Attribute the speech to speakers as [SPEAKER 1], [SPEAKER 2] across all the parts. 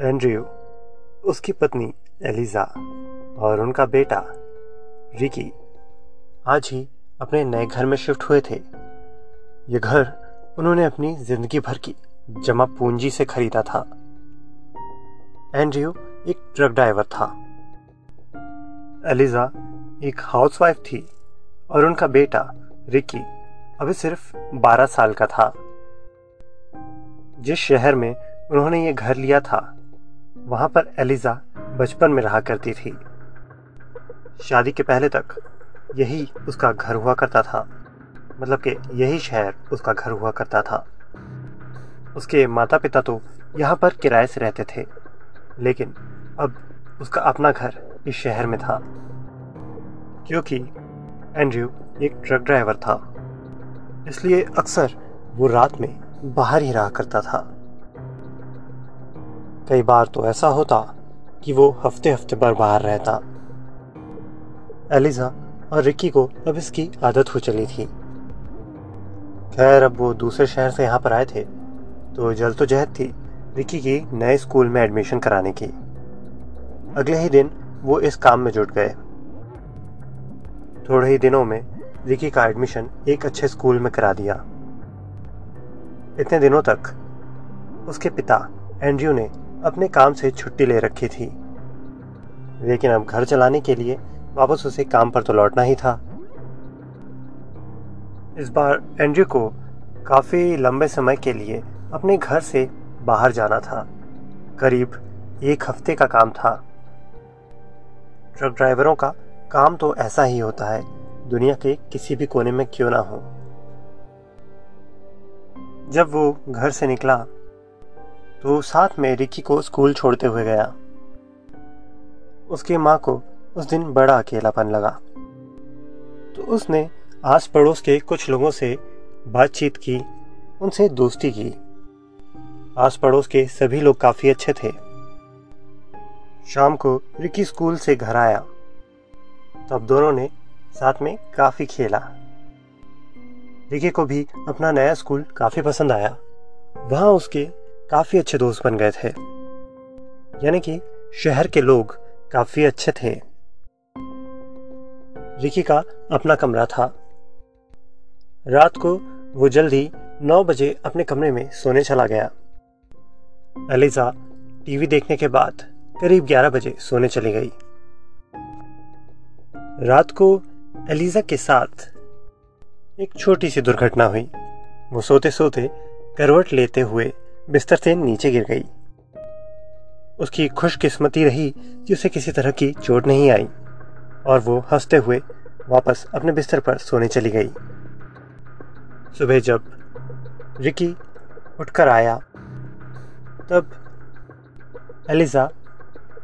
[SPEAKER 1] Andrew, उसकी पत्नी Elijah और उनका बेटा रिकी आज ही अपने नए घर में शिफ्ट हुए थे। ये घर उन्होंने अपनी ज़िंदगी भर की जमा पूंजी से खरीदा था। एंड्रयू एक ट्रक ड्राइवर था। एलिजा एक हाउसवाइफ थी और उनका बेटा रिकी अभी सिर्फ़ 12 साल का था। जिस शहर में उन्होंने ये घर लिया था वहाँ पर एलिजा बचपन में रहा करती थी। शादी के पहले तक यही उसका घर हुआ करता था। मतलब कि यही शहर उसका घर हुआ करता था। उसके माता पिता तो यहाँ पर किराए से रहते थे, लेकिन अब उसका अपना घर इस शहर में था। क्योंकि एंड्रयू एक ट्रक ड्राइवर था, इसलिए अक्सर वो रात में बाहर ही रहा करता था। कई बार तो ऐसा होता कि वो हफ़्ते हफ़्ते भर बाहर रहता। एलिजा और रिक्की को अब इसकी आदत हो चली थी। खैर, अब वो दूसरे शहर से यहाँ पर आए थे तो जल्द तो जहद थी रिकी की नए स्कूल में एडमिशन कराने की। अगले ही दिन वो इस काम में जुट गए। थोड़े ही दिनों में रिकी का एडमिशन एक अच्छे स्कूल में करा दिया। इतने दिनों तक उसके पिता एंड्रयू ने अपने काम से छुट्टी ले रखी थी। लेकिन अब घर चलाने के लिए वापस उसे काम पर तो लौटना ही था। इस बार एंड्रयू को काफ़ी लंबे समय के लिए अपने घर से बाहर जाना था। करीब एक हफ़्ते का काम था। ट्रक ड्राइवरों का काम तो ऐसा ही होता है, दुनिया के किसी भी कोने में क्यों ना हो। जब वो घर से निकला तो साथ में रिकी को स्कूल छोड़ते हुए गया। उसकी माँ को उस दिन बड़ा अकेलापन लगा। तो उसने आस पड़ोस के कुछ लोगों से बातचीत की, उनसे दोस्ती की। आस पड़ोस के सभी लोग काफ़ी अच्छे थे। शाम को रिकी स्कूल से घर आया। तब दोनों ने साथ में काफ़ी खेला। रिकी को भी अपना नया स्कूल काफ़ी पसंद आया। वहाँ उसके काफ़ी अच्छे दोस्त बन गए थे। यानी कि शहर के लोग काफ़ी अच्छे थे। रिकी का अपना कमरा था। रात को वो जल्दी नौ बजे अपने कमरे में सोने चला गया। एलिजा टीवी देखने के बाद करीब ग्यारह बजे सोने चली गई। रात को एलिजा के साथ एक छोटी सी दुर्घटना हुई। वो सोते सोते करवट लेते हुए बिस्तर से नीचे गिर गई। उसकी खुशकिस्मती रही कि उसे किसी तरह की चोट नहीं आई और वो हँसते हुए वापस अपने बिस्तर पर सोने चली गई। सुबह जब रिकी उठकर आया, तब एलिजा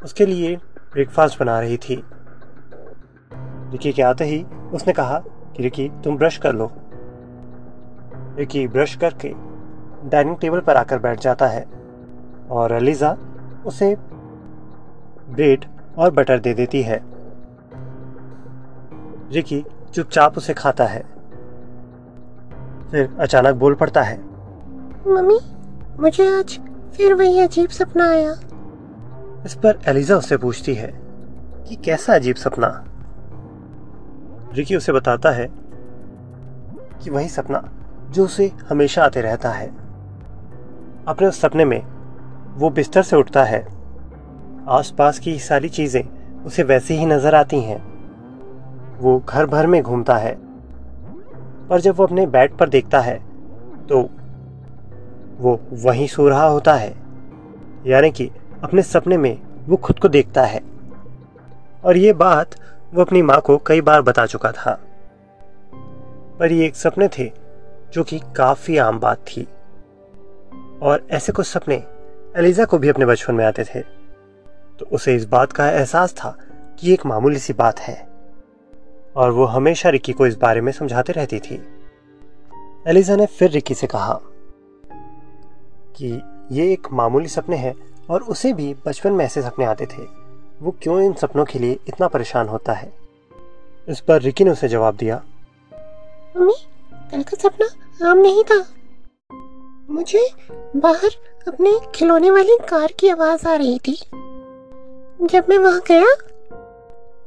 [SPEAKER 1] उसके लिए ब्रेकफास्ट बना रही थी। रिकी के आते ही उसने कहा कि, रिकी, तुम ब्रश कर लो। रिकी ब्रश करके डाइनिंग टेबल पर आकर बैठ जाता है और एलिजा उसे ब्रेड और बटर दे देती है। रिकी चुपचाप उसे खाता है। फिर अचानक बोल पड़ता है
[SPEAKER 2] मम्मी मुझे आज फिर वही अजीब सपना आया।
[SPEAKER 1] इस पर एलिजा उससे पूछती है कि कैसा अजीब सपना? रिकी उसे बताता है कि वही सपना जो उसे हमेशा आते रहता है। अपने उस सपने में वो बिस्तर से उठता है। आसपास की सारी चीज़ें उसे वैसी ही नज़र आती हैं। वो घर भर में घूमता है। पर जब वो अपने बेड पर देखता है तो वो वहीं सो रहा होता है। यानी कि अपने सपने में वो खुद को देखता है। और ये बात वो अपनी माँ को कई बार बता चुका था। पर ये एक सपने थे जो कि काफ़ी आम बात थी। और ऐसे कुछ सपने एलिजा को भी अपने बचपन में आते थे। तो उसे इस बात का एहसास था कि एक मामूली सी बात है। और वो हमेशा रिकी को इस बारे में समझाते रहती थी। एलिजा ने फिर रिकी से कहा कि ये एक मामूली सपने हैं और उसे भी बचपन में ऐसे सपने आते थे। वो क्यों इन सपनों के लिए इतना परेशान होता है? इस पर रिकी ने उसे जवाब दिया।
[SPEAKER 2] मम्मी, कल का सपना आम नहीं था। मुझे बाहर अपने खिलौने वाली कार की आवाज़ आ रही थी। जब मैं वहाँ गया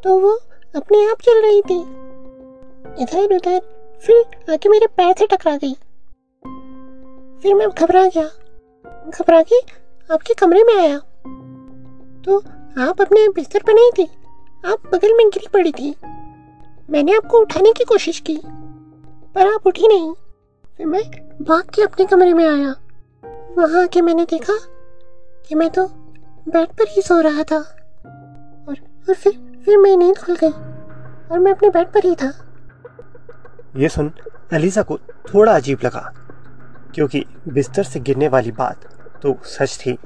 [SPEAKER 2] तो वो अपने आप चल रही थी। इधर उधर फिर आके मेरे पैर से टकरा गई। फिर मैं घबरा गया। घबरा के आपके कमरे में आया। तो आप अपने बिस्तर पर नहीं थी, आप बगल में गिरी पड़ी थी। मैंने आपको उठाने की कोशिश की, पर आप उठी नहीं। फिर मैं भाग के अपने कमरे में आया। वहाँ आके मैंने देखा कि मैं तो बेड पर ही सो रहा था। और और फिर फिर मेरी नींद खुल गई और मैं अपने बेड पर ही था।
[SPEAKER 1] ये सुन, एलिजा को थोड़ा अजीब लगा, क्योंकि बिस्तर से गिरने वाली बात तो सच थी।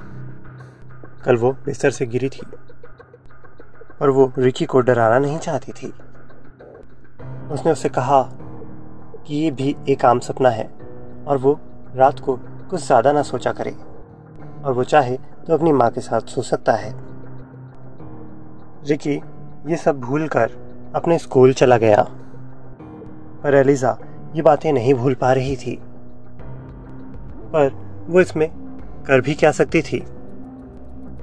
[SPEAKER 1] कल वो बिस्तर से गिरी थी और वो रिकी को डराना नहीं चाहती थी। उसने उससे कहा कि ये भी एक आम सपना है और वो रात को कुछ ज़्यादा ना सोचा करे। और वो चाहे तो अपनी माँ के साथ सो सकता है। रिकी, ये सब भूल कर अपने स्कूल चला गया। पर एलिजा ये बातें नहीं भूल पा रही थी। पर वो इसमें कर भी क्या सकती थी?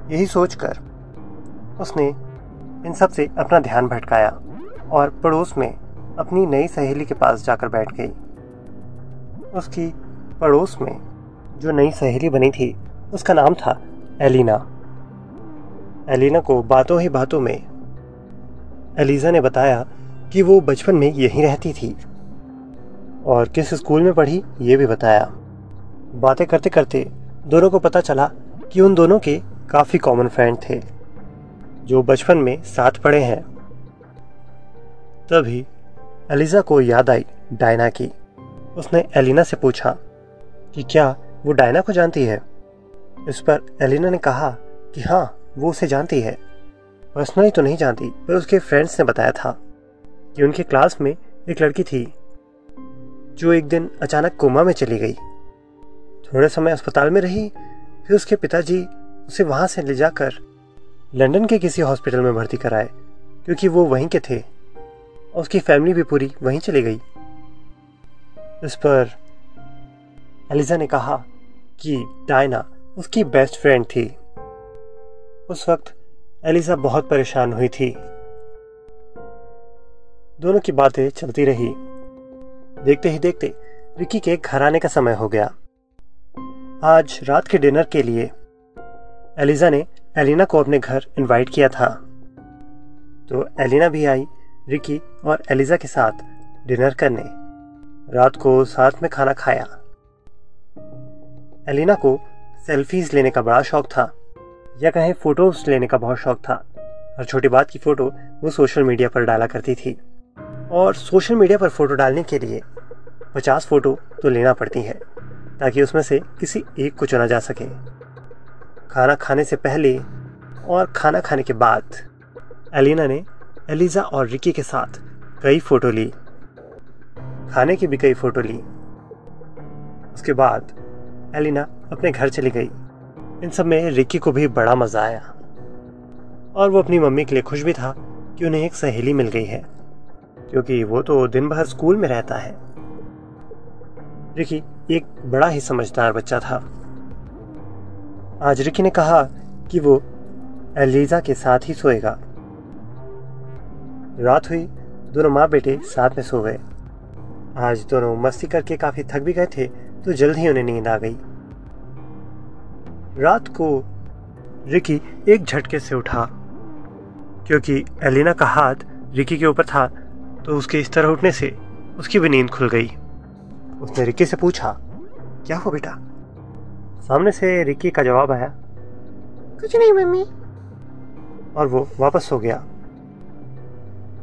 [SPEAKER 1] यही सोचकर उसने इन सबसे अपना ध्यान भटकाया और पड़ोस में अपनी नई सहेली के पास जाकर बैठ गई। उसकी पड़ोस में जो नई सहेली बनी थी, उसका नाम था एलिना। एलिना को बातों ही बातों में एलिजा ने बताया कि वो बचपन में यहीं रहती थी और किस स्कूल में पढ़ी, ये भी बताया। बातें करते करते दोनों को पता चला कि उन दोनों के काफ़ी कॉमन फ्रेंड थे, जो बचपन में साथ पढ़े हैं। तभी एलिजा को याद आई डायना की। उसने एलिना से पूछा कि क्या वो डायना को जानती है? इस पर एलिना ने कहा कि हाँ वो उसे जानती है। पर्सनली तो नहीं जानती, पर उसके फ्रेंड्स ने बताया था कि उनके क्लास में एक लड़की थी जो एक दिन अचानक कोमा में चली गई। थोड़े समय अस्पताल में रही, फिर उसके पिताजी उसे वहाँ से ले जाकर लंदन के किसी हॉस्पिटल में भर्ती कराए, क्योंकि वो वहीं के थे। और उसकी फैमिली भी पूरी वहीं चली गई। इस पर एलिजा ने कहा कि डायना उसकी बेस्ट फ्रेंड थी। उस वक्त एलिजा बहुत परेशान हुई थी। दोनों की बातें चलती रही। देखते ही देखते रिकी के घर आने का समय हो गया। आज रात के डिनर के लिए एलिजा ने एलिना को अपने घर इनवाइट किया था। तो एलिना भी आई रिकी और एलिजा के साथ डिनर करने। रात को साथ में खाना खाया। एलिना को सेल्फीज लेने का बड़ा शौक था, या कहें फ़ोटोज़ लेने का बहुत शौक था। हर छोटी बात की फ़ोटो वो सोशल मीडिया पर डाला करती थी। और सोशल मीडिया पर फ़ोटो डालने के लिए पचास फ़ोटो तो लेना पड़ती है, ताकि उसमें से किसी एक को चुना जा सके। खाना खाने से पहले और खाना खाने के बाद एलिना ने एलिजा और रिकी के साथ कई फ़ोटो ली। खाने की भी कई फ़ोटो ली। उसके बाद एलिना अपने घर चली गई। इन सब में रिकी को भी बड़ा मज़ा आया। और वो अपनी मम्मी के लिए खुश भी था कि उन्हें एक सहेली मिल गई है, क्योंकि वो तो दिन भर स्कूल में रहता है। रिकी एक बड़ा ही समझदार बच्चा था। आज रिकी ने कहा कि वो एलिजा के साथ ही सोएगा। रात हुई। दोनों माँ बेटे साथ में सो गए। आज दोनों मस्ती करके काफ़ी थक भी गए थे तो जल्द ही उन्हें नींद आ गई। रात को रिकी एक झटके से उठा। क्योंकि एलिना का हाथ रिकी के ऊपर था तो उसके इस तरह उठने से उसकी भी नींद खुल गई। उसने रिकी से पूछा, क्या हुआ बेटा? सामने से रिकी का जवाब आया,
[SPEAKER 2] कुछ नहीं मम्मी।
[SPEAKER 1] और वो वापस सो गया।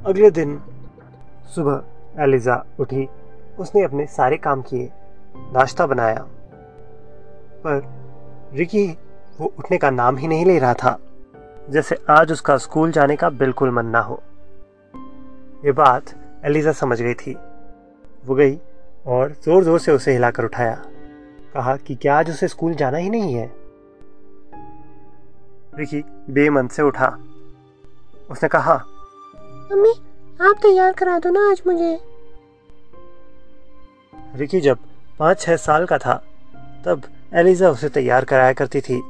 [SPEAKER 1] अगले दिन सुबह एलिजा उठी। उसने अपने सारे काम किए, नाश्ता बनाया। पर रिकी, वो उठने का नाम ही नहीं ले रहा था, जैसे आज उसका स्कूल जाने का बिल्कुल मन ना हो। ये बात एलिजा समझ गई थी। वो गई और ज़ोर ज़ोर से उसे हिलाकर उठाया। कहा कि क्या आज उसे स्कूल जाना ही नहीं है? रिकी बेमन से उठा। उसने कहा
[SPEAKER 2] मम्मी, आप तैयार करा दो ना आज मुझे।
[SPEAKER 1] रिकी जब पाँच छह साल का था, तब एलिजा उसे तैयार कराया करती थी।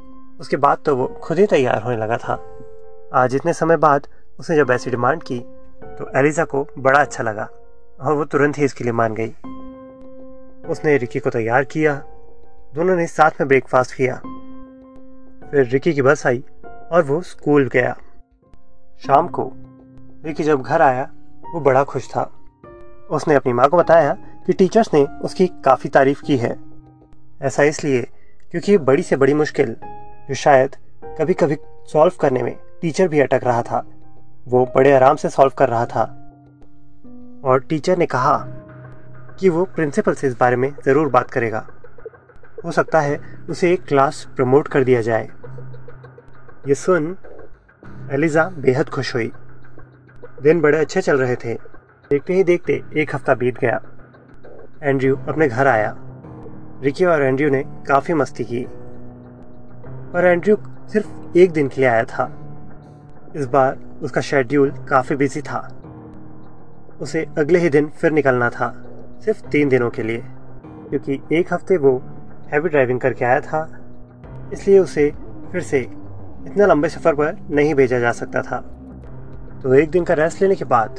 [SPEAKER 1] उसके बाद तो वो खुद ही तैयार होने लगा था। आज इतने समय बाद उसने जब ऐसी डिमांड की तो एलिजा को बड़ा अच्छा लगा और वो तुरंत ही इसके लिए मान गई। उसने रिकी को तैयार किया, दोनों ने साथ में ब्रेकफास्ट किया। फिर रिकी की बस आई और वो स्कूल गया। शाम को रिकी जब घर आया, वो बड़ा खुश था। उसने अपनी माँ को बताया कि टीचर्स ने उसकी काफ़ी तारीफ़ की है। ऐसा इसलिए क्योंकि बड़ी से बड़ी मुश्किल, जो शायद कभी कभी सॉल्व करने में टीचर भी अटक रहा था। वो बड़े आराम से सॉल्व कर रहा था। और टीचर ने कहा कि वो प्रिंसिपल से इस बारे में ज़रूर बात करेगा। हो सकता है उसे एक क्लास प्रमोट कर दिया जाए। ये सुन एलिज़ा बेहद खुश हुई। दिन बड़े अच्छे चल रहे थे। देखते ही देखते एक हफ़्ता बीत गया। एंड्रयू अपने घर आया। रिकी और एंड्रयू ने काफ़ी मस्ती की। पर एंड्रयू सिर्फ़ एक दिन के लिए आया था। इस बार उसका शेड्यूल काफ़ी बिज़ी था। उसे अगले ही दिन फिर निकलना था, सिर्फ़ तीन दिनों के लिए। क्योंकि एक हफ़्ते वो हैवी ड्राइविंग करके आया था। इसलिए उसे फिर से इतना लंबे सफ़र पर नहीं भेजा जा सकता था। तो एक दिन का रेस्ट लेने के बाद,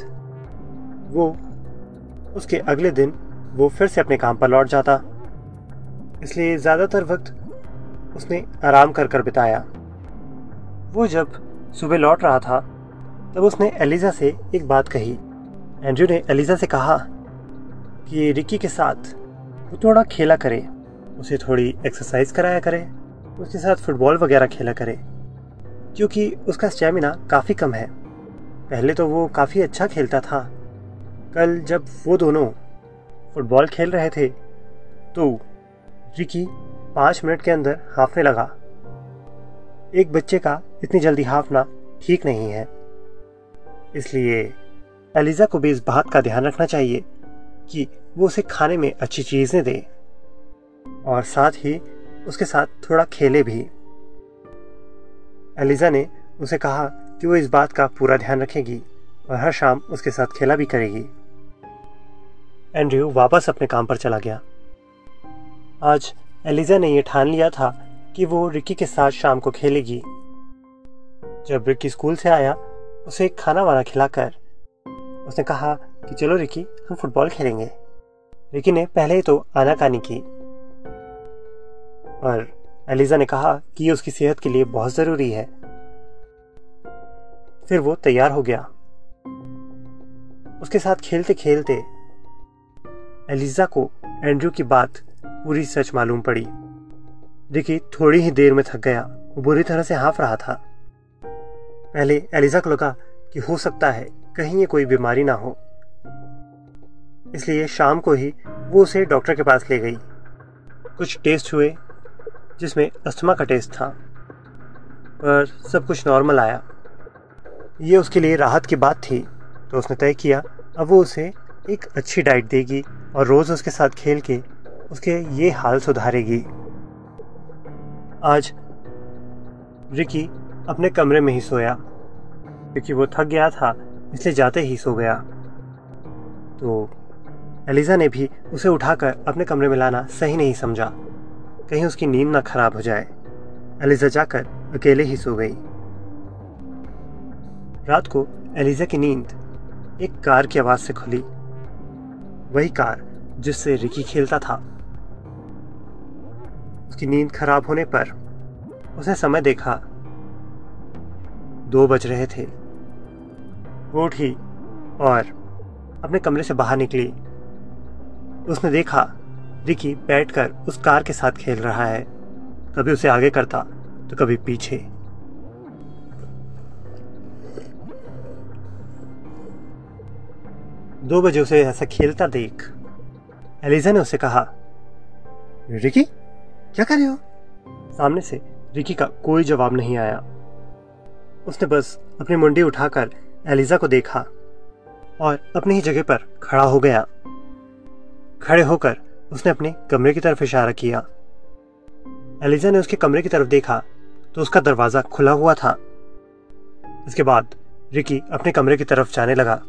[SPEAKER 1] वो, उसके अगले दिन, वो फिर से अपने काम पर लौट जाता। इसलिए ज़्यादातर वक्त उसने आराम कर कर बिताया। वो जब सुबह लौट रहा था, तब उसने एलिजा से एक बात कही। एंड्रयू ने एलिजा से कहा कि रिकी के साथ वो थोड़ा खेला करे, उसे थोड़ी एक्सरसाइज कराया करे, उसके साथ फुटबॉल वगैरह खेला करे, क्योंकि उसका स्टेमिना काफ़ी कम है। पहले तो वो काफ़ी अच्छा खेलता था। कल जब वो दोनों फुटबॉल खेल रहे थे तो रिकी पाँच मिनट के अंदर हाफने लगा। एक बच्चे का इतनी जल्दी हाफना ठीक नहीं है। इसलिए एलिजा को भी इस बात का ध्यान रखना चाहिए कि वो उसे खाने में अच्छी चीज़ें दे और साथ ही उसके साथ थोड़ा खेले भी। एलिजा ने उसे कहा कि वो इस बात का पूरा ध्यान रखेगी और हर शाम उसके साथ खेला भी करेगी। एंड्रयू वापस अपने काम पर चला गया। आज एलिजा ने यह ठान लिया था कि वो रिकी के साथ शाम को खेलेगी। जब रिकी स्कूल से आया, उसे खाना वाना खिलाकर उसने कहा कि चलो रिकी, हम फुटबॉल खेलेंगे। रिकी ने पहले ही तो आनाकानी की और एलिजा ने कहा कि ये उसकी सेहत के लिए बहुत ज़रूरी है। फिर वो तैयार हो गया। उसके साथ खेलते खेलते एलिजा को एंड्रू की बात पूरी सच मालूम पड़ी। रिकी थोड़ी ही देर में थक गया। वो बुरी तरह से हाँफ रहा था। पहले एलिजा को लगा कि हो सकता है कहीं ये कोई बीमारी ना हो। इसलिए शाम को ही वो उसे डॉक्टर के पास ले गई। कुछ टेस्ट हुए, जिसमें अस्थमा का टेस्ट था, पर सब कुछ नॉर्मल आया। ये उसके लिए राहत की बात थी। तो उसने तय किया, अब वो उसे एक अच्छी डाइट देगी और रोज़ उसके साथ खेल के उसके ये हाल सुधारेगी। आज रिकी अपने कमरे में ही सोया, क्योंकि वो थक गया था, इसलिए जाते ही सो गया। तो एलिजा ने भी उसे उठाकर अपने कमरे में लाना सही नहीं समझा। कहीं उसकी नींद ना खराब हो जाए। एलिजा जाकर अकेले ही सो गई। रात को एलिजा की नींद एक कार की आवाज़ से खुली। वही कार जिससे रिकी खेलता था। उसकी नींद खराब होने पर उसने समय देखा। दो बज रहे थे। वो उठी और अपने कमरे से बाहर निकली। उसने देखा रिकी बैठकर उस कार के साथ खेल रहा है। कभी उसे आगे करता तो कभी पीछे। दो बजे उसे ऐसा खेलता देख। एलिजा ने उसे कहा, रिकी, क्या कर रहे हो? सामने से रिकी का कोई जवाब नहीं आया। उसने बस अपनी मुंडी उठाकर एलिजा को देखा और अपनी ही जगह पर खड़ा हो गया। खड़े होकर उसने अपने कमरे की तरफ़ इशारा किया। एलिजा ने उसके कमरे की तरफ़ देखा तो उसका दरवाज़ा खुला हुआ था। इसके बाद रिकी अपने कमरे की तरफ़ जाने लगा।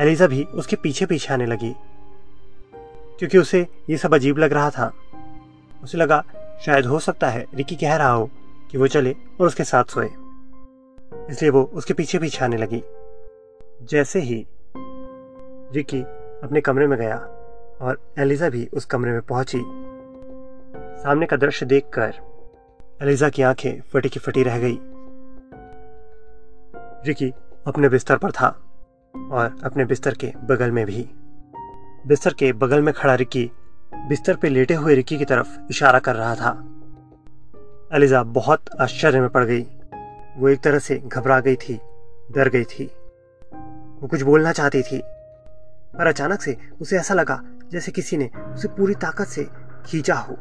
[SPEAKER 1] एलिजा भी उसके पीछे पीछे आने लगी। क्योंकि उसे ये सब अजीब लग रहा था। उसे लगा, शायद हो सकता है रिकी कह रहा हो कि वो चले और उसके साथ सोए। इसलिए वो उसके पीछे पीछे आने लगी। जैसे ही रिकी अपने कमरे में गया और एलिजा भी उस कमरे में पहुँची, सामने का दृश्य देखकर एलिजा की आँखें फटी की फटी रह गई। रिकी अपने बिस्तर पर था। और अपने बिस्तर के बगल में भी। बिस्तर के बगल में खड़ा रिकी बिस्तर पे लेटे हुए रिकी की तरफ़ इशारा कर रहा था। एलिजा बहुत आश्चर्य में पड़ गई। वो एक तरह से घबरा गई थी, डर गई थी। वो कुछ बोलना चाहती थी, पर अचानक से उसे ऐसा लगा जैसे किसी ने उसे पूरी ताकत से खींचा हो,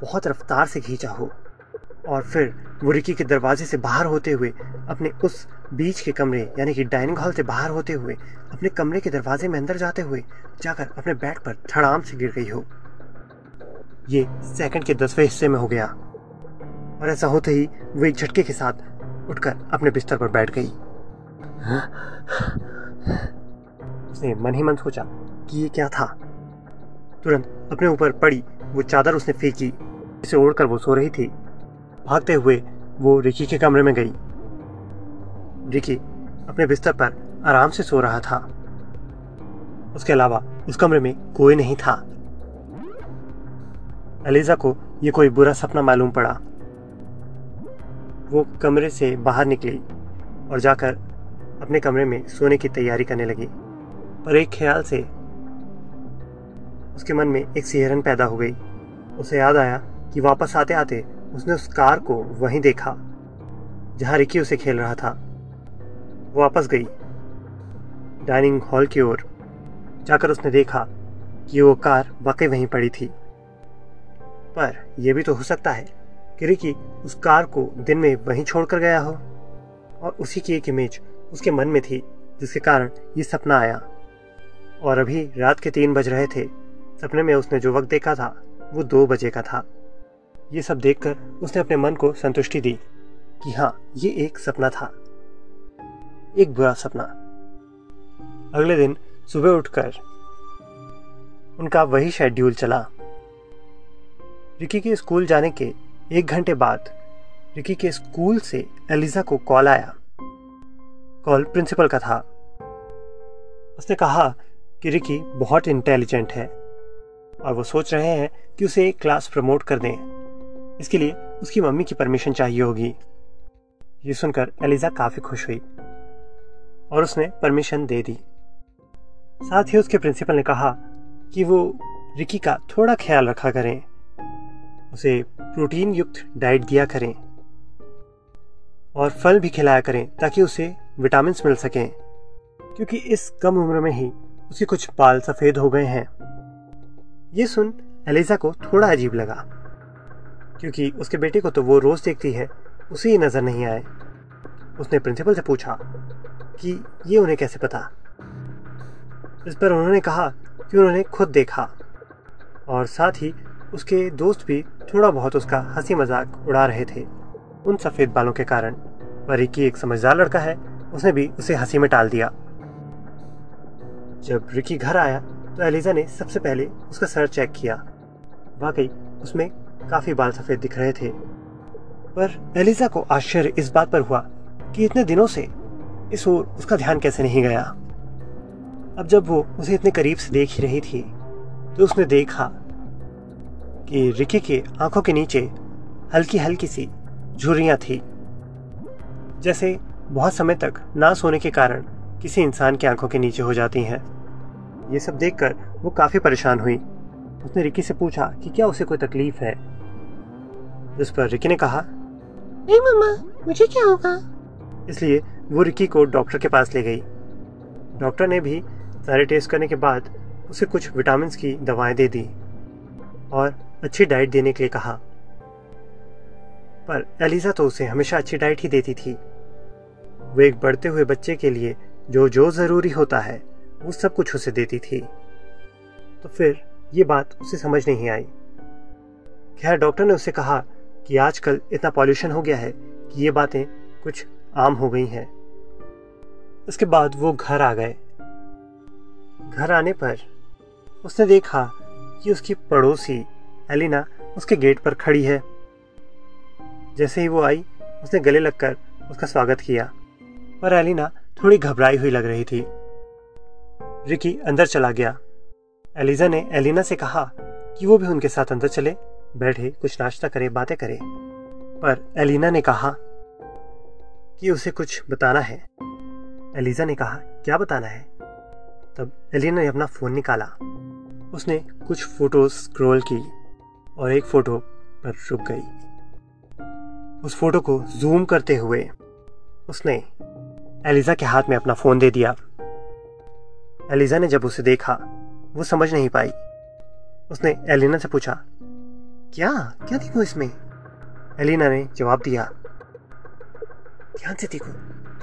[SPEAKER 1] बहुत रफ्तार से खींचा हो। और फिर वो रिकी के दरवाजे से बाहर होते हुए, अपने उस बीच के कमरे, यानी कि डाइनिंग हॉल से बाहर होते हुए, अपने कमरे के दरवाजे में अंदर जाते हुए जाकर अपने बेड पर धड़ाम से गिर गई हो। ये सेकंड के दसवें हिस्से में हो गया। और ऐसा होते ही वो एक झटके के साथ उठकर अपने बिस्तर पर बैठ गई। उसने मन ही मन सोचा कि ये क्या था। तुरंत अपने ऊपर पड़ी वो चादर उसने फेंकी इसे ओढ़कर वो सो रही थी। भागते हुए वो रिकी के कमरे में गई। रिकी अपने बिस्तर पर आराम से सो रहा था। उसके अलावा उस कमरे में कोई नहीं था। अलीजा को यह कोई बुरा सपना मालूम पड़ा। वो कमरे से बाहर निकली और जाकर अपने कमरे में सोने की तैयारी करने लगी। पर एक ख्याल से उसके मन में एक सिहरन पैदा हो गई। उसे याद आया कि वापस आते आते उसने उस कार को वहीं देखा, जहाँ रिकी उसे खेल रहा था। वो वापस गई, डाइनिंग हॉल की ओर। जाकर उसने देखा कि वो कार वाकई वहीं पड़ी थी। पर यह भी तो हो सकता है कि रिकी उस कार को दिन में वहीं छोड़कर गया हो, और उसी की एक इमेज उसके मन में थी, जिसके कारण ये सपना आया। और अभी रात के तीन बज रहे थे, सपने में उसने जो वक्त देखा था, वो दो बजे का था। ये सब देखकर उसने अपने मन को संतुष्टि दी कि हाँ ये एक सपना था। एक बुरा सपना। अगले दिन सुबह उठकर उनका वही शेड्यूल चला। रिकी के स्कूल जाने के एक घंटे बाद रिकी के स्कूल से एलिजा को कॉल आया। कॉल प्रिंसिपल का था। उसने कहा कि रिकी बहुत इंटेलिजेंट है और वो सोच रहे हैं कि उसे क्लास प्रमोट कर दें। इसके लिए उसकी मम्मी की परमिशन चाहिए होगी। ये सुनकर एलिजा काफ़ी खुश हुई और उसने परमिशन दे दी। साथ ही उसके प्रिंसिपल ने कहा कि वो रिकी का थोड़ा ख्याल रखा करें। उसे प्रोटीन युक्त डाइट दिया करें और फल भी खिलाया करें ताकि उसे विटामिन मिल सकें, क्योंकि इस कम उम्र में ही उसके कुछ बाल सफ़ेद हो गए हैं। ये सुन एलिजा को थोड़ा अजीब लगा। क्योंकि उसके बेटे को तो वो रोज देखती है, उसे ही नज़र नहीं आए। उसने प्रिंसिपल से पूछा कि ये उन्हें कैसे पता? इस पर उन्होंने कहा कि उन्होंने खुद देखा। और साथ ही उसके दोस्त भी थोड़ा बहुत उसका हँसी मज़ाक उड़ा रहे थे, उन सफ़ेद बालों के कारण। पर रिकी एक समझदार लड़का है, उसने भी उसे हँसी में टाल दिया। जब रिकी घर आया तो एलिजा ने सबसे पहले उसका सर चेक किया। वाकई, उसमें काफ़ी बाल सफ़ेद दिख रहे थे। पर एलिजा को आश्चर्य इस बात पर हुआ कि इतने दिनों से इस ओर उसका ध्यान कैसे नहीं गया। अब जब वो उसे इतने करीब से देख ही रही थी तो उसने देखा कि रिकी के आँखों के नीचे हल्की हल्की सी झुर्रियाँ थी, जैसे बहुत समय तक ना सोने के कारण किसी इंसान की आँखों के नीचे हो जाती हैं। ये सब देखकर वो काफ़ी परेशान हुई। उसने रिकी से पूछा कि क्या उसे कोई तकलीफ़ है? जिस पर रिकी ने कहा।
[SPEAKER 2] नहीं मम्मा मुझे क्या होगा?
[SPEAKER 1] इसलिए वो रिकी को डॉक्टर के पास ले गई। डॉक्टर ने भी सारे टेस्ट करने के बाद उसे कुछ विटामिन की दवाएँ दे दी और अच्छी डाइट देने के लिए कहा। पर एलिजा तो उसे हमेशा अच्छी डाइट ही देती थी। वो एक बढ़ते हुए बच्चे के लिए जो जो ज़रूरी होता है वो सब कुछ उसे देती थी। तो फिर ये बात उसे समझ नहीं आई। खैर डॉक्टर ने उसे कहा कि आजकल इतना पॉल्यूशन हो गया है कि ये बातें कुछ आम हो गई हैं। उसके बाद वो घर आ गए। घर आने पर उसने देखा कि उसकी पड़ोसी एलिना उसके गेट पर खड़ी है। जैसे ही वो आई, उसने गले लगकर उसका स्वागत किया पर एलिना थोड़ी घबराई हुई लग रही थी। रिकी अंदर चला गया। एलिजा ने एलिना से कहा कि वो भी उनके साथ अंदर चले। बैठे, कुछ नाश्ता करे, बातें करे। पर एलिना ने कहा कि उसे कुछ बताना है। एलिजा ने कहा, क्या बताना है? तब एलिना ने अपना फ़ोन निकाला। उसने कुछ फ़ोटो स्क्रॉल की और एक फ़ोटो पर रुक गई। उस फ़ोटो को जूम करते हुए उसने एलिजा के हाथ में अपना फ़ोन दे दिया। एलिजा ने जब उसे देखा, वो समझ नहीं पाई। उसने एलिना से पूछा क्या? क्या देखो इसमें? एलिना ने जवाब दिया। ध्यान से देखो,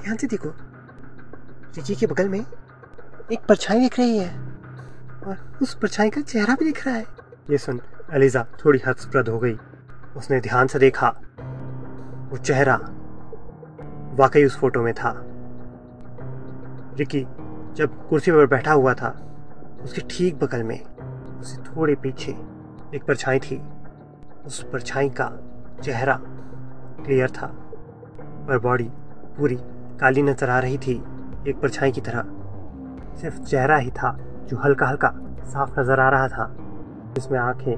[SPEAKER 1] ध्यान से देखो। रिकी के बगल में एक परछाई दिख रही है और उस परछाई का चेहरा भी दिख रहा है। ये सुन, एलिजा थोड़ी हर्षप्रद हो गई। उसने ध्यान से देखा, वो चेहरा वाकई उस फ़ोटो में था। रिकी जब कुर्सी पर बैठा हुआ था, उसके ठीक बगल में उससे थोड़े पीछे एक परछाई थी। उस परछाई का चेहरा क्लियर था, पर बॉडी पूरी काली नज़र आ रही थी एक परछाई की तरह। सिर्फ़ चेहरा ही था जो हल्का हल्का साफ़ नज़र आ रहा था, जिसमें आँखें,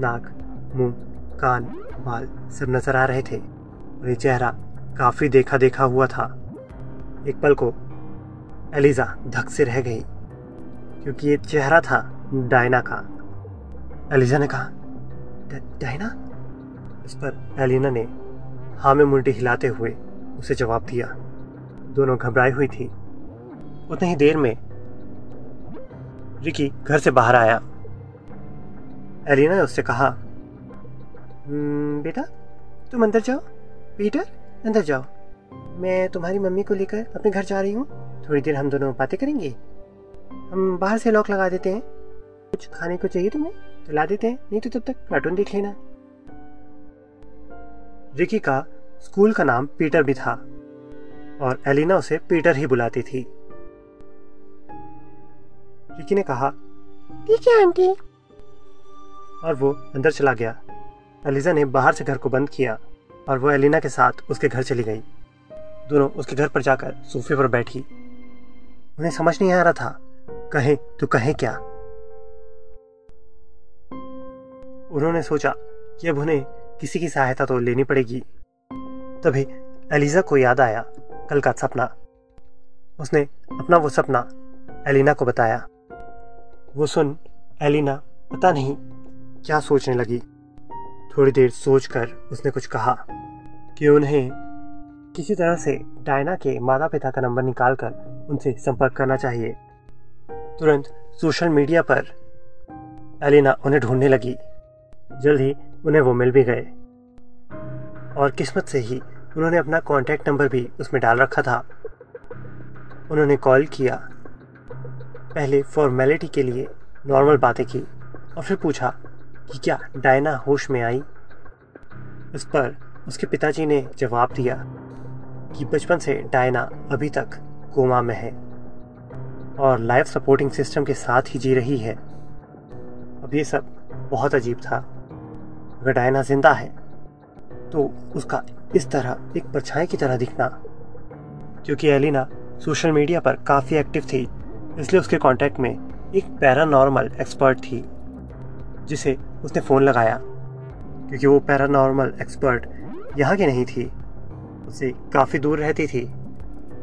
[SPEAKER 1] नाक, मुँह, कान, बाल सब नज़र आ रहे थे, और ये चेहरा काफ़ी देखा देखा हुआ था। एक पल को एलिजा धक से रह गई, क्योंकि ये चेहरा था डायना का। एलिजा ने कहा डायना? इस पर एलिना ने हाँ में मुंडी हिलाते हुए उसे जवाब दिया। दोनों घबराई हुई थी। उतनी ही देर में रिकी घर से बाहर आया। एलिना ने उससे कहा "हम्म, बेटा तुम अंदर जाओ। पीटर अंदर जाओ। मैं तुम्हारी मम्मी को लेकर अपने घर जा रही हूँ। थोड़ी देर हम दोनों बातें करेंगे। हम बाहर से लॉक लगा देते हैं। कुछ खाने को चाहिए तुम्हें? ला देते हैं। नहीं तो तब तक कार्टून देख लेना। रिकी का स्कूल का नाम पीटर भी था और एलिना उसे पीटर ही बुलाती थी। रिकी ने कहा
[SPEAKER 2] ठीक है आंटी।
[SPEAKER 1] और वो अंदर चला गया। एलिजा ने बाहर से घर को बंद किया और वो एलिना के साथ उसके घर चली गई। दोनों उसके घर पर जाकर सोफे पर बैठी। उन्हें समझ नहीं आ रहा था कहें तो कहें क्या? उन्होंने सोचा कि अब उन्हें किसी की सहायता तो लेनी पड़ेगी। तभी एलिजा को याद आया कल का सपना। उसने अपना वो सपना एलिना को बताया। वो सुन एलिना पता नहीं क्या सोचने लगी। थोड़ी देर सोचकर उसने कुछ कहा कि उन्हें किसी तरह से डायना के माता पिता का नंबर निकालकर उनसे संपर्क करना चाहिए। तुरंत सोशल मीडिया पर एलिना उन्हें ढूँढने लगी। जल्द ही उन्हें वो मिल भी गए। और किस्मत से ही उन्होंने अपना कॉन्टैक्ट नंबर भी उसमें डाल रखा था। उन्होंने कॉल किया। पहले फॉर्मेलिटी के लिए नॉर्मल बातें की और फिर पूछा कि क्या डायना होश में आई? इस पर उसके पिताजी ने जवाब दिया कि बचपन से डायना अभी तक कोमा में है और लाइफ सपोर्टिंग सिस्टम के साथ ही जी रही है। अब ये सब बहुत अजीब था। अगर डायना ज़िंदा है तो उसका इस तरह एक परछाई की तरह दिखना। क्योंकि एलिना सोशल मीडिया पर काफ़ी एक्टिव थी, इसलिए उसके कांटेक्ट में एक पैरानॉर्मल एक्सपर्ट थी, जिसे उसने फ़ोन लगाया। क्योंकि वो पैरानॉर्मल एक्सपर्ट यहाँ की नहीं थी उससे काफ़ी दूर रहती थी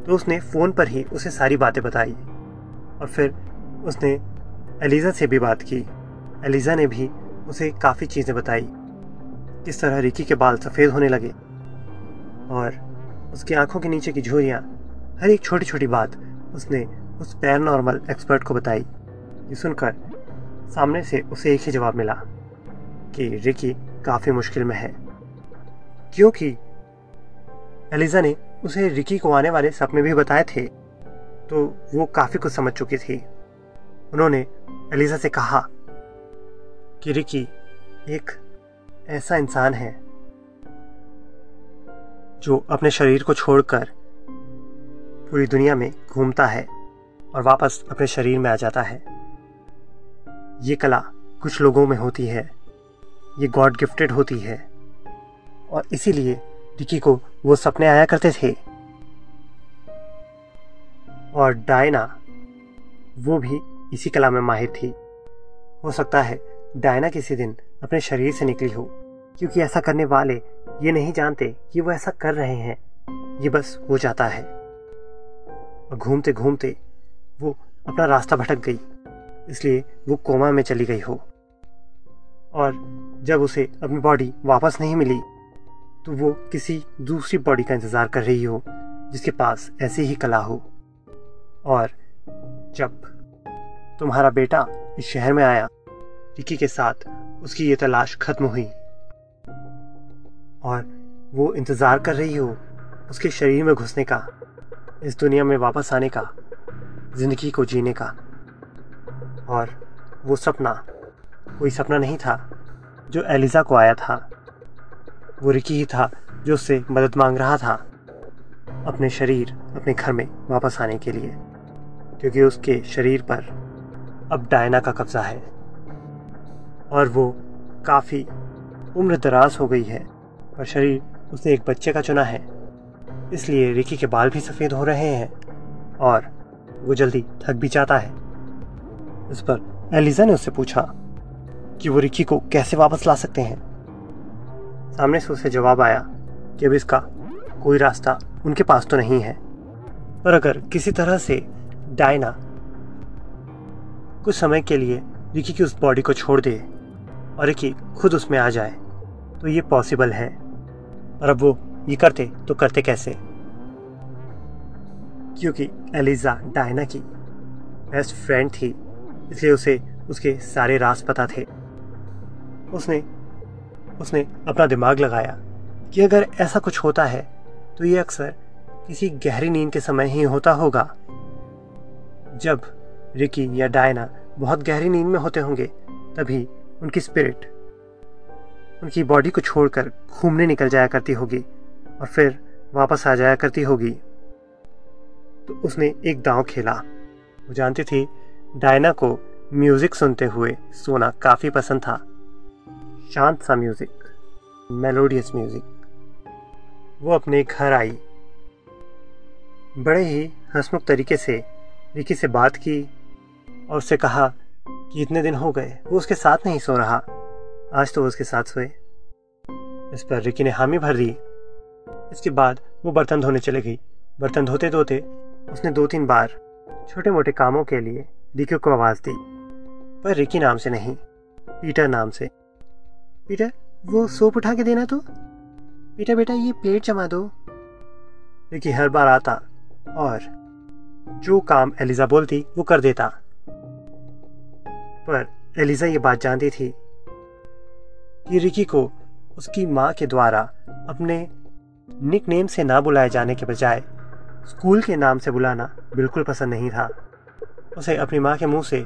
[SPEAKER 1] तो उसने फ़ोन पर ही उसे सारी बातें बताई। और फिर उसने एलिज़ा से भी बात की। एलिज़ा ने भी उसे काफ़ी चीज़ें बताई। किस तरह रिकी के बाल सफ़ेद होने लगे और उसकी आँखों के नीचे की झुर्रियाँ हर एक छोटी छोटी बात उसने उस पैरानॉर्मल एक्सपर्ट को बताई, ये सुनकर सामने से उसे एक ही जवाब मिला कि रिकी काफ़ी मुश्किल में है। क्योंकि एलिजा ने उसे रिकी को आने वाले सपने भी बताए थे तो वो काफ़ी कुछ समझ चुकी थी। उन्होंने एलिजा से कहा कि रिकी, एक ऐसा इंसान है, जो अपने शरीर को छोड़कर पूरी दुनिया में घूमता है और वापस अपने शरीर में आ जाता है। ये कला कुछ लोगों में होती है, ये गॉड गिफ्टेड होती है, और इसीलिए रिकी को वो सपने आया करते थे। और डायना, वो भी इसी कला में माहिर थी। हो सकता है डायना किसी दिन अपने शरीर से निकली हो, क्योंकि ऐसा करने वाले ये नहीं जानते कि वो ऐसा कर रहे हैं। ये बस हो जाता है। और घूमते घूमते वो अपना रास्ता भटक गई, इसलिए वो कोमा में चली गई हो। और जब उसे अपनी बॉडी वापस नहीं मिली तो वो किसी दूसरी बॉडी का इंतज़ार कर रही हो, जिसके पास ऐसी ही कला हो। और जब तुम्हारा बेटा इस शहर में आया रिकी के साथ उसकी ये तलाश खत्म हुई। और वो इंतज़ार कर रही हो उसके शरीर में घुसने का, इस दुनिया में वापस आने का, ज़िंदगी को जीने का। और वो सपना, कोई सपना नहीं था, जो एलिजा को आया था। वो रिकी ही था जो उससे मदद मांग रहा था अपने शरीर, अपने घर में वापस आने के लिए, क्योंकि उसके शरीर पर अब डायना का कब्जा है। और वो काफ़ी उम्र दराज हो गई है पर शरीर उसने एक बच्चे का चुना है। इसलिए रिकी के बाल भी सफ़ेद हो रहे हैं और वो जल्दी थक भी जाता है। इस पर एलिजा ने उससे पूछा कि वो रिकी को कैसे वापस ला सकते हैं। सामने से उसे जवाब आया कि अब इसका कोई रास्ता उनके पास तो नहीं है। पर अगर किसी तरह से डायना कुछ समय के लिए रिकी की उस बॉडी को छोड़ दे और रिकी खुद उसमें आ जाए तो ये पॉसिबल है। और अब वो ये करते तो करते कैसे? क्योंकि एलिजा डायना की बेस्ट फ्रेंड थी, इसलिए उसे उसके सारे राज पता थे। उसने उसने अपना दिमाग लगाया कि अगर ऐसा कुछ होता है तो ये अक्सर किसी गहरी नींद के समय ही होता होगा। जब रिकी या डायना बहुत गहरी नींद में होते होंगे, तभी उनकी स्पिरिट उनकी बॉडी को छोड़कर घूमने निकल जाया करती होगी और फिर वापस आ जाया करती होगी। तो उसने एक दांव खेला। वो जानती थी, डायना को म्यूज़िक सुनते हुए सोना काफ़ी पसंद था। शांत सा म्यूज़िक मेलोडियस म्यूज़िक वो अपने घर आई। बड़े ही हंसमुख तरीके से रिकी से बात की और उससे कहा कि इतने दिन हो गए, वो उसके साथ नहीं सो रहा। आज तो वो उसके साथ सोए। इस पर रिकी ने हामी भर दी। इसके बाद वो बर्तन धोने चले गई। बर्तन धोते धोते उसने दो तीन बार छोटे मोटे कामों के लिए रिकी को आवाज़ दी, पर रिकी नाम से नहीं, पीटर नाम से। पीटर, वो सोप उठा के देना तो? पीटर बेटा, ये प्लेट जमा दो। रिकी हर बार आता और जो काम एलिजा बोलती, वो कर देता। पर एलिजा ये बात जानती थी कि रिकी को उसकी माँ के द्वारा अपने निक नेम से ना बुलाए जाने के बजाय स्कूल के नाम से बुलाना बिल्कुल पसंद नहीं था। उसे अपनी माँ के मुँह से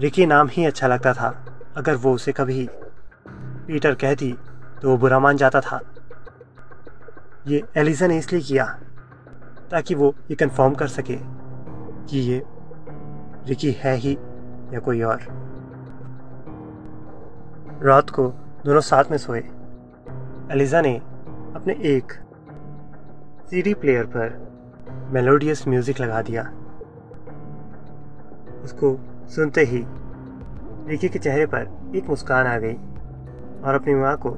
[SPEAKER 1] रिकी नाम ही अच्छा लगता था। अगर वो उसे कभी पीटर कहती तो वो बुरा मान जाता था। ये एलिजा ने इसलिए किया ताकि वो ये कंफर्म कर सके कि ये रिकी है ही या कोई और। रात को दोनों साथ में सोए। एलिजा ने अपने एक सीडी प्लेयर पर मेलोडियस म्यूज़िक लगा दिया। उसको सुनते ही रिकी के चेहरे पर एक मुस्कान आ गई और अपनी माँ को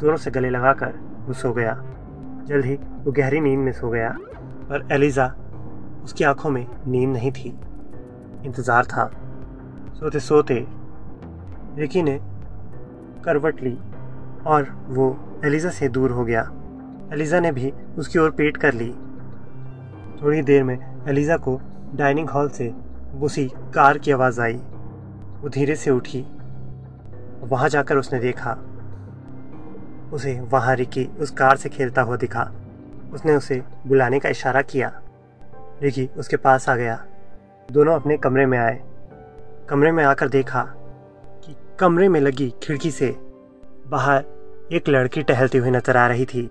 [SPEAKER 1] जोरों से गले लगाकर वो सो गया। जल्द ही वो गहरी नींद में सो गया पर एलिजा उसकी आँखों में नींद नहीं थी। इंतज़ार था। सोते सोते रिकी ने करवट ली और वो एलिजा से दूर हो गया। एलिजा ने भी उसकी ओर पेट कर ली। थोड़ी देर में एलिजा को डाइनिंग हॉल से उसी कार की आवाज़ आई। वो धीरे से उठी। वहाँ जाकर उसने देखा। उसे वहाँ रिकी उस कार से खेलता हुआ दिखा। उसने उसे बुलाने का इशारा किया। रिकी उसके पास आ गया। दोनों अपने कमरे में आए। कमरे में आकर देखा। कमरे में लगी खिड़की से। बाहर एक लड़की टहलती हुई नज़र आ रही थी।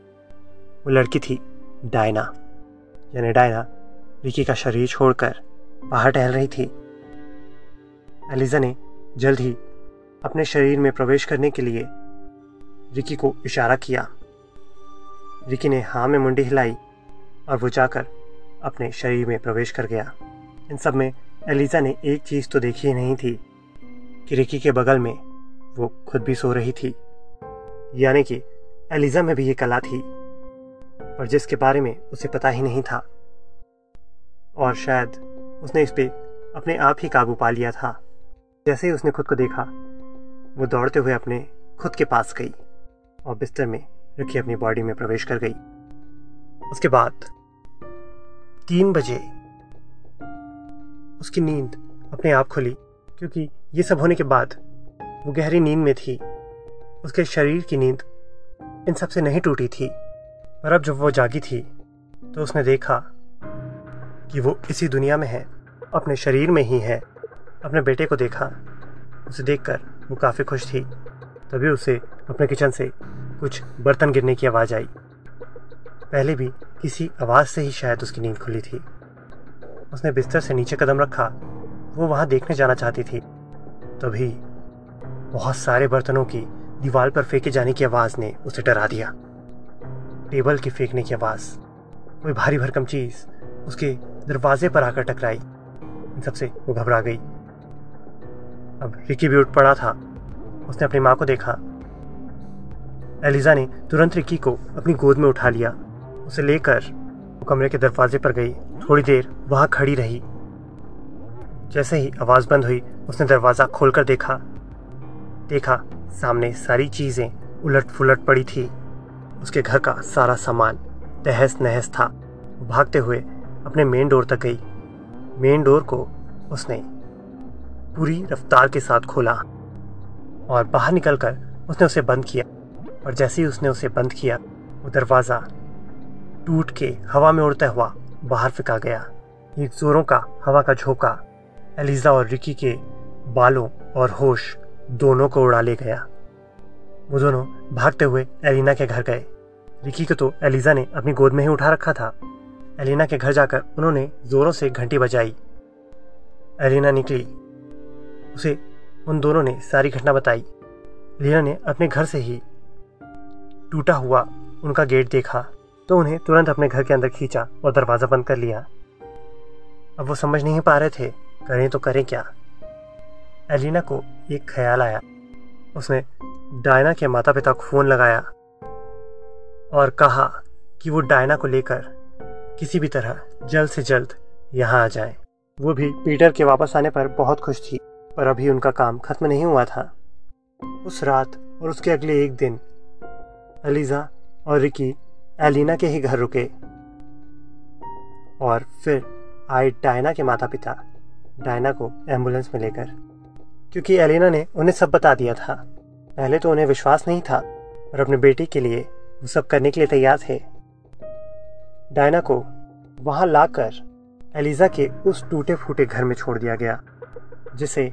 [SPEAKER 1] वो लड़की थी डायना, यानी डायना रिकी का शरीर छोड़कर बाहर टहल रही थी। एलिजा ने जल्द ही अपने शरीर में प्रवेश करने के लिए रिकी को इशारा किया। रिकी ने हाँ में मुंडी हिलाई और वो जाकर अपने शरीर में प्रवेश कर गया। इन सब में एलिजा ने एक चीज़ तो देखी ही नहीं थी। कि रिकी के बगल में वो खुद भी सो रही थी। यानी कि एलिजा में भी ये कला थी पर जिसके बारे में उसे पता ही नहीं था। और शायद उसने इस पर अपने आप ही काबू पा लिया था। जैसे ही उसने खुद को देखा, वो दौड़ते हुए अपने खुद के पास गई, और बिस्तर में रखी अपनी बॉडी में प्रवेश कर गई। उसके बाद तीन बजे उसकी नींद अपने आप खुली, क्योंकि ये सब होने के बाद, वो गहरी नींद में थी। उसके शरीर की नींद इन सबसे नहीं टूटी थी और अब जब वो जागी थी तो उसने देखा कि वो इसी दुनिया में है, अपने शरीर में ही है। अपने बेटे को देखा, उसे देखकर वो काफ़ी खुश थी। तभी उसे अपने किचन से कुछ बर्तन गिरने की आवाज़ आई। पहले भी किसी आवाज़ से ही शायद उसकी नींद खुली थी। उसने बिस्तर से नीचे कदम रखा, वो वहाँ देखने जाना चाहती थी। तभी बहुत सारे बर्तनों की दीवार पर फेंके जाने की आवाज़ ने उसे डरा दिया। टेबल के फेंकने की आवाज़, कोई भारी भरकम चीज़ उसके दरवाजे पर आकर टकराई। इन सबसे वो घबरा गई। अब रिकी भी उठ पड़ा था। उसने अपनी माँ को देखा। एलिजा ने तुरंत रिकी को अपनी गोद में उठा लिया। उसे लेकर वो कमरे के दरवाजे पर गई। थोड़ी देर वहाँ खड़ी रही। जैसे ही आवाज़ बंद हुई, उसने दरवाज़ा खोलकर देखा। देखा, सामने सारी चीज़ें उलट फुलट पड़ी थी। उसके घर का सारा सामान तहस नहस था। वो भागते हुए अपने मेन डोर तक गई। मेन डोर को उसने पूरी रफ्तार के साथ खोला और बाहर निकलकर उसने उसे बंद किया। और जैसे ही उसने उसे बंद किया, वो दरवाज़ा टूट के हवा में उड़ता हुआ बाहर फेंका गया। एक जोरों का, हवा का झोंका एलिजा और रिकी के बालों और होश दोनों को उड़ा ले गया। वो दोनों भागते हुए एलिना के घर गए। रिकी को तो एलिजा ने अपनी गोद में ही उठा रखा था। एलिना के घर जाकर उन्होंने जोरों से घंटी बजाई। एलिना निकली। उसे उन दोनों ने सारी घटना बताई। लीना ने अपने घर से ही टूटा हुआ उनका गेट देखा तो उन्हें तुरंत अपने घर के अंदर खींचा और दरवाज़ा बंद कर लिया। अब वो समझ नहीं पा रहे थे करें तो करें क्या? एलिना को एक ख्याल आया। उसने डायना के माता पिता को फ़ोन लगाया और कहा कि वो डायना को लेकर किसी भी तरह जल्द से जल्द यहाँ आ जाए। वो भी पीटर के वापस आने पर बहुत खुश थी, पर अभी उनका काम खत्म नहीं हुआ था। उस रात और उसके अगले एक दिन, अलीजा और रिकी एलिना के ही घर रुके और फिर आए डायना के माता पिता डायना को एंबुलेंस में लेकर। क्योंकि एलिना ने उन्हें सब बता दिया था। पहले तो उन्हें विश्वास नहीं था और अपने बेटे के लिए वो सब करने के लिए तैयार थे। डायना को वहाँ लाकर एलिजा के उस टूटे फूटे घर में छोड़ दिया गया, जिसे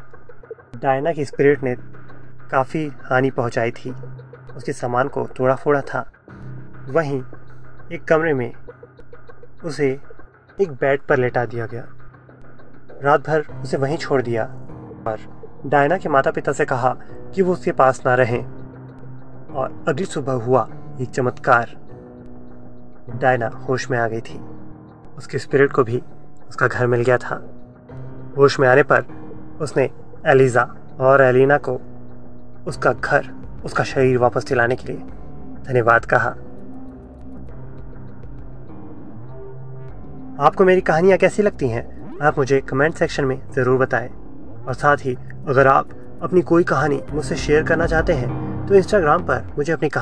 [SPEAKER 1] डायना की स्पिरिट ने काफ़ी हानि पहुंचाई थी। उसके सामान को तोड़ा फोड़ा था। वहीं एक कमरे में उसे एक बेड पर लेटा दिया गया। रात भर उसे वहीं छोड़ दिया और डायना के माता पिता से कहा कि वो उसके पास ना रहें। और अगली सुबह हुआ एक चमत्कार। डायना होश में आ गई थी। उसके स्पिरिट को भी उसका घर मिल गया था। होश में आने पर उसने एलिजा और एलिना को उसका घर, उसका शरीर वापस दिलाने के लिए धन्यवाद कहा। आपको मेरी कहानियाँ कैसी लगती हैं? आप मुझे कमेंट सेक्शन में ज़रूर बताएँ। और साथ ही, अगर आप अपनी कोई कहानी मुझसे शेयर करना चाहते हैं तो इंस्टाग्राम पर मुझे अपनी